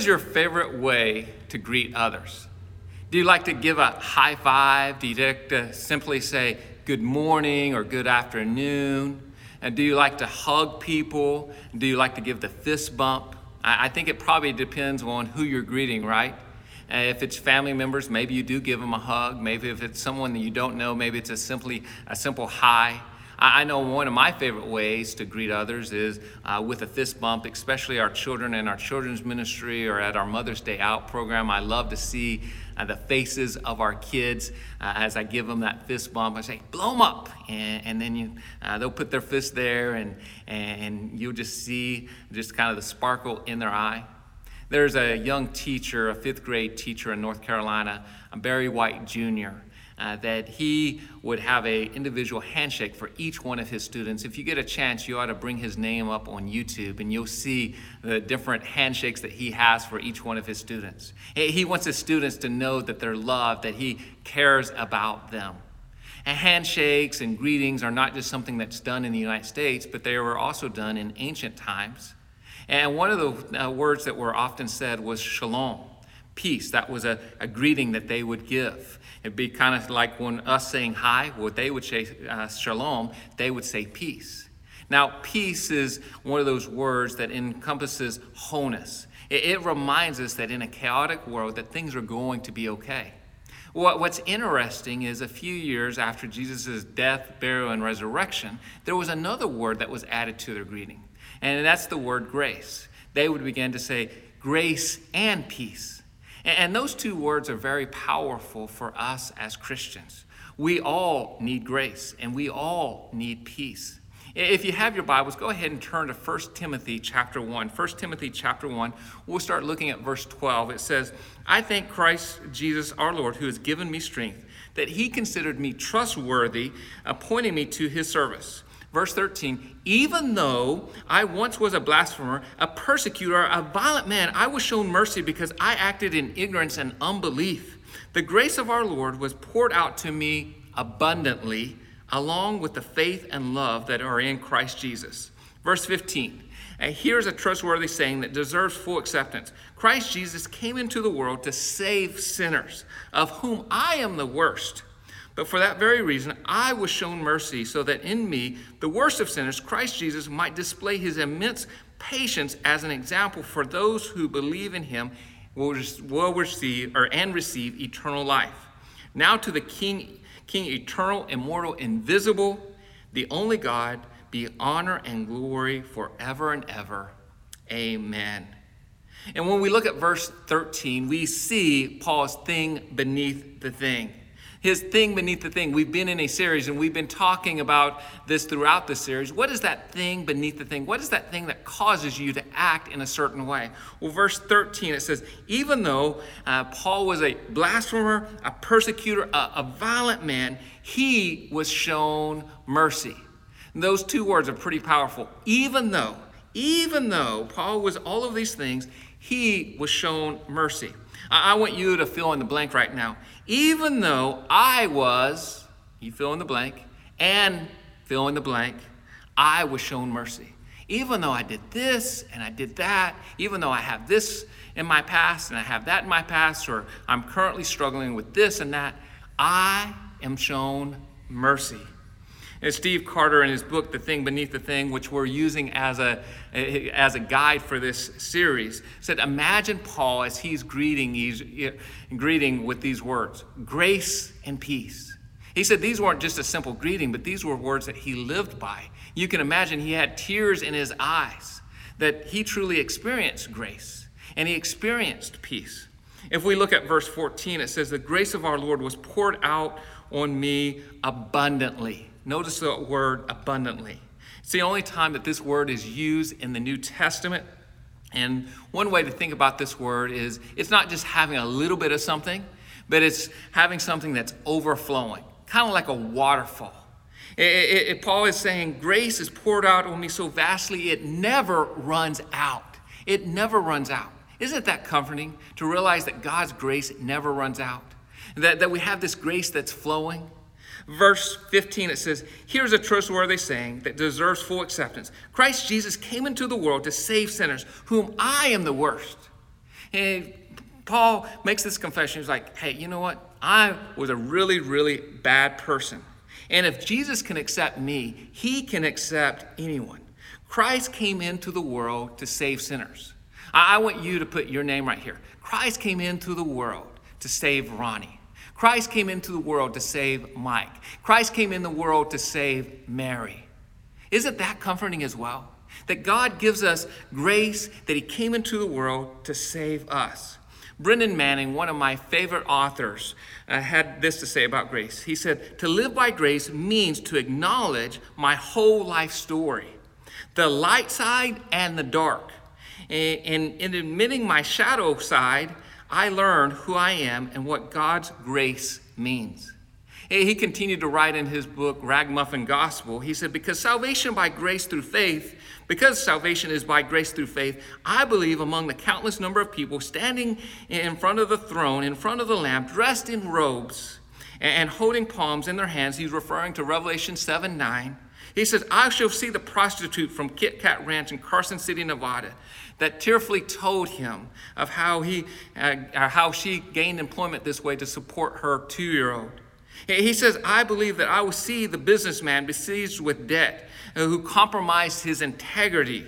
is your favorite way to greet others? Do you like to give a high five? Do you like to simply say good morning or good afternoon? And do you like to hug people? Do you like to give the fist bump? I think it probably depends on who you're greeting, right? If it's family members, maybe you do give them a hug. Maybe if it's someone that you don't know, maybe it's a simply a simple hi. I know one of my favorite ways to greet others is uh, with a fist bump, especially our children in our children's ministry or at our Mother's Day Out program. I love to see uh, the faces of our kids uh, as I give them that fist bump. I say, blow them up. And, and then you, uh, they'll put their fist there, and, and you'll just see just kind of the sparkle in their eye. There's a young teacher, a fifth grade teacher in North Carolina, Barry White Jr uh, that he would have a individual handshake for each one of his students. If you get a chance, you ought to bring his name up on YouTube and you'll see the different handshakes that he has for each one of his students. He wants his students to know that they're loved, that he cares about them. And handshakes and greetings are not just something that's done in the United States, but they were also done in ancient times. And one of the uh, words that were often said was shalom, peace. That was a, a greeting that they would give. It'd be kind of like when us saying hi, what they would say uh, shalom, they would say peace. Now, peace is one of those words that encompasses wholeness. It, it reminds us that in a chaotic world that things are going to be okay. What, what's interesting is a few years after Jesus' death, burial, and resurrection, there was another word that was added to their greeting, and that's the word grace. They would begin to say grace and peace. And those two words are very powerful for us as Christians. We all need grace and we all need peace. If you have your Bibles, go ahead and turn to 1 Timothy chapter 1. 1 Timothy chapter 1, we'll start looking at verse 12. It says, I thank Christ Jesus our Lord, who has given me strength, that he considered me trustworthy, appointing me to his service. Verse 13, even though I once was a blasphemer, a persecutor, a violent man, I was shown mercy because I acted in ignorance and unbelief. The grace of our Lord was poured out to me abundantly, along with the faith and love that are in Christ Jesus. Verse 15, and here's a trustworthy saying that deserves full acceptance Christ Jesus came into the world to save sinners, of whom I am the worst. But for that very reason, I was shown mercy so that in me, the worst of sinners, Christ Jesus might display his immense patience as an example for those who believe in him will, will receive or and receive eternal life. Now to the King, King eternal, immortal, invisible, the only God, be honor and glory forever and ever. Amen. And when we look at verse 13, we see Paul's thing beneath the thing his thing beneath the thing. We've been in a series and we've been talking about this throughout the series. What is that thing beneath the thing? What is that thing that causes you to act in a certain way? Well, verse 13 it says, even though uh, Paul was a blasphemer, a persecutor, a, a violent man, he was shown mercy. And those two words are pretty powerful. Even though, even though Paul was all of these things, he was shown mercy. I, I want you to fill in the blank right now even though I was, you fill in the blank, and fill in the blank, I was shown mercy. Even though I did this and I did that, even though I have this in my past and I have that in my past, or I'm currently struggling with this and that, I am shown mercy. And Steve Carter, in his book, The Thing Beneath the Thing, which we're using as a, as a guide for this series, said, Imagine Paul as he's greeting, he's greeting with these words grace and peace. He said these weren't just a simple greeting, but these were words that he lived by. You can imagine he had tears in his eyes that he truly experienced grace and he experienced peace. If we look at verse 14, it says, The grace of our Lord was poured out on me abundantly. Notice the word abundantly. It's the only time that this word is used in the New Testament. And one way to think about this word is it's not just having a little bit of something, but it's having something that's overflowing, kind of like a waterfall. It, it, it, Paul is saying, Grace is poured out on me so vastly, it never runs out. It never runs out. Isn't that comforting to realize that God's grace never runs out? That, that we have this grace that's flowing? Verse 15, it says, Here's a trustworthy saying that deserves full acceptance Christ Jesus came into the world to save sinners, whom I am the worst. And Paul makes this confession. He's like, Hey, you know what? I was a really, really bad person. And if Jesus can accept me, he can accept anyone. Christ came into the world to save sinners. I want you to put your name right here. Christ came into the world to save Ronnie. Christ came into the world to save Mike. Christ came in the world to save Mary. Isn't that comforting as well? That God gives us grace, that He came into the world to save us. Brennan Manning, one of my favorite authors, uh, had this to say about grace. He said, To live by grace means to acknowledge my whole life story, the light side and the dark. And in admitting my shadow side, I learned who I am and what God's grace means. He continued to write in his book, Ragamuffin Gospel. He said, Because salvation by grace through faith, because salvation is by grace through faith, I believe among the countless number of people standing in front of the throne, in front of the Lamb, dressed in robes and holding palms in their hands, he's referring to Revelation 7 9. He says, I shall see the prostitute from Kit Kat Ranch in Carson City, Nevada, that tearfully told him of how, he, uh, how she gained employment this way to support her two year old. He says, I believe that I will see the businessman besieged with debt uh, who compromised his integrity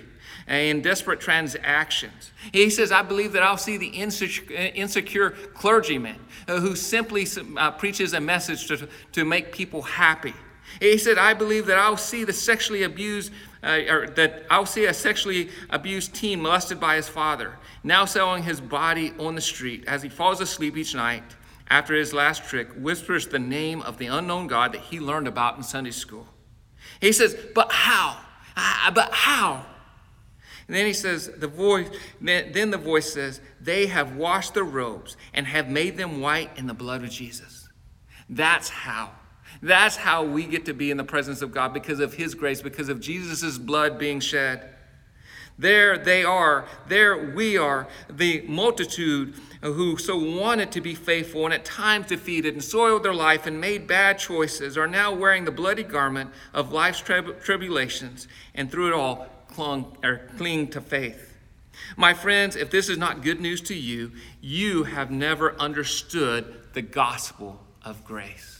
uh, in desperate transactions. He says, I believe that I'll see the insecure, uh, clergyman who simply uh, preaches a message to, to make people happy. He said, I believe that I'll see the sexually abused uh, or that I'll see a sexually abused teen molested by his father, now selling his body on the street as he falls asleep each night after his last trick, whispers the name of the unknown God that he learned about in Sunday school. He says, But how? Uh, but how? And then he says, the voice, then the voice says, They have washed their robes and have made them white in the blood of Jesus. That's how. That's how we get to be in the presence of God because of His grace, because of Jesus' blood being shed. There they are, there we are, the multitude who so wanted to be faithful and at times defeated and soiled their life and made bad choices are now wearing the bloody garment of life's tribulations and through it all clung or cling to faith. My friends, if this is not good news to you, you have never understood the gospel of grace.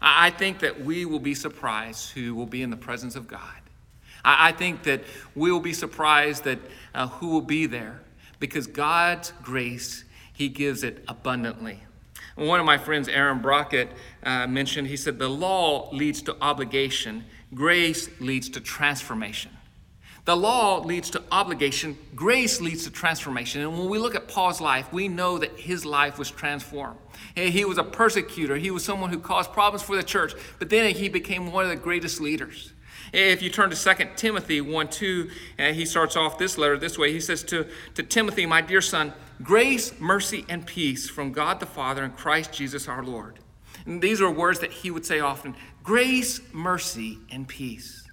I think that we will be surprised who will be in the presence of God. I think that we will be surprised that uh, who will be there because God's grace, He gives it abundantly. One of my friends, Aaron Brockett, uh, mentioned, he said, the law leads to obligation, grace leads to transformation. The law leads to obligation, grace leads to transformation. And when we look at Paul's life, we know that his life was transformed. He was a persecutor, he was someone who caused problems for the church, but then he became one of the greatest leaders. If you turn to 2 Timothy 1 2, uh, he starts off this letter this way. He says to, to Timothy, My dear son, grace, mercy, and peace from God the Father and Christ Jesus our Lord. And these are words that he would say often grace, mercy, and peace.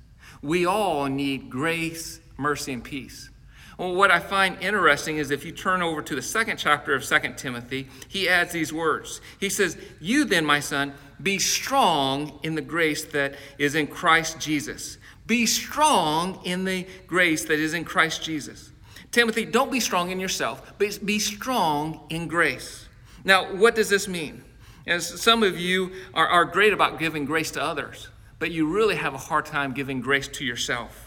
We all need grace, mercy, and peace. Well, what I find interesting is if you turn over to the second chapter of Second Timothy, he adds these words. He says, You then, my son, be strong in the grace that is in Christ Jesus. Be strong in the grace that is in Christ Jesus. Timothy, don't be strong in yourself, but be strong in grace. Now, what does this mean? As some of you are, are great about giving grace to others but you really have a hard time giving grace to yourself.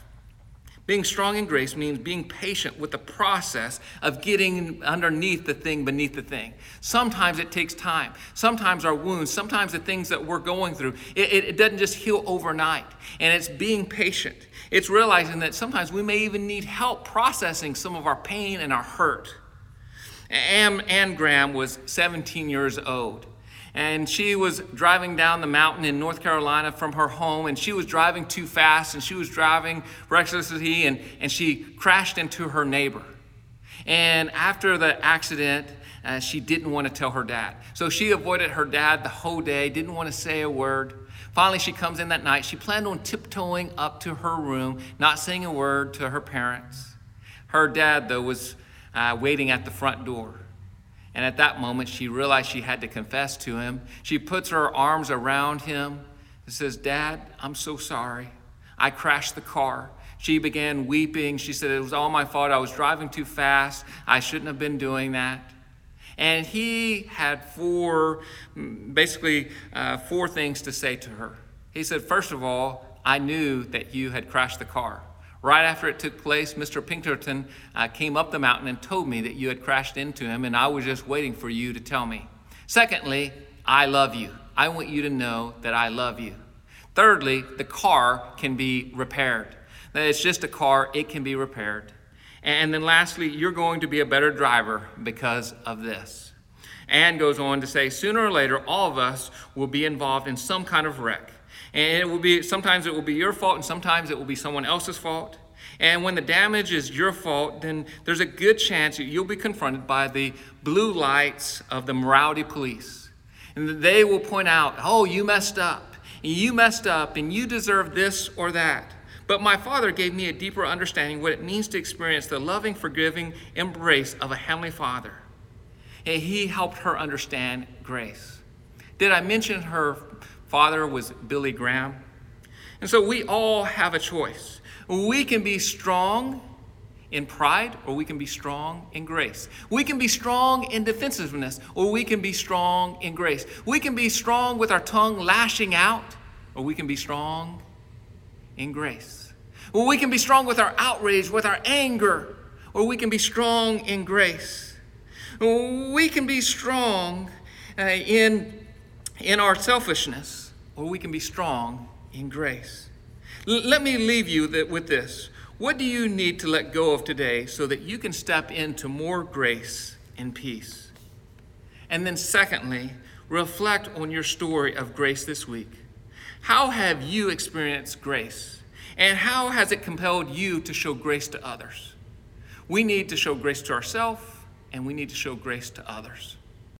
Being strong in grace means being patient with the process of getting underneath the thing beneath the thing. Sometimes it takes time. Sometimes our wounds, sometimes the things that we're going through, it, it, doesn't just heal overnight. And it's being patient. It's realizing that sometimes we may even need help processing some of our pain and our hurt. Anne Graham was 17 years old. And she was driving down the mountain in North Carolina from her home, and she was driving too fast, and she was driving recklessly, and, and she crashed into her neighbor. And after the accident, uh, she didn't want to tell her dad. So she avoided her dad the whole day, didn't want to say a word. Finally, she comes in that night. She planned on tiptoeing up to her room, not saying a word to her parents. Her dad, though, was uh, waiting at the front door. And at that moment, she realized she had to confess to him. She puts her arms around him and says, Dad, I'm so sorry. I crashed the car. She began weeping. She said, It was all my fault. I was driving too fast. I shouldn't have been doing that. And he had four, basically, uh, four things to say to her. He said, First of all, I knew that you had crashed the car. Right after it took place, Mr. Pinkerton uh, came up the mountain and told me that you had crashed into him, and I was just waiting for you to tell me. Secondly, I love you. I want you to know that I love you. Thirdly, the car can be repaired. It's just a car, it can be repaired. And then lastly, you're going to be a better driver because of this. Anne goes on to say, sooner or later, all of us will be involved in some kind of wreck. And it will be, sometimes it will be your fault, and sometimes it will be someone else's fault. And when the damage is your fault, then there's a good chance that you'll be confronted by the blue lights of the morality police. And they will point out, oh, you messed up, and you messed up, and you deserve this or that. But my father gave me a deeper understanding what it means to experience the loving, forgiving embrace of a Heavenly Father. And he helped her understand grace. Did I mention her father was Billy Graham? And so we all have a choice. We can be strong in pride or we can be strong in grace. We can be strong in defensiveness or we can be strong in grace. We can be strong with our tongue lashing out or we can be strong in grace. We can be strong with our outrage, with our anger, or we can be strong in grace. We can be strong uh, in, in our selfishness, or we can be strong in grace. L- let me leave you with this. What do you need to let go of today so that you can step into more grace and peace? And then, secondly, reflect on your story of grace this week. How have you experienced grace? And how has it compelled you to show grace to others? We need to show grace to ourselves, and we need to show grace to others.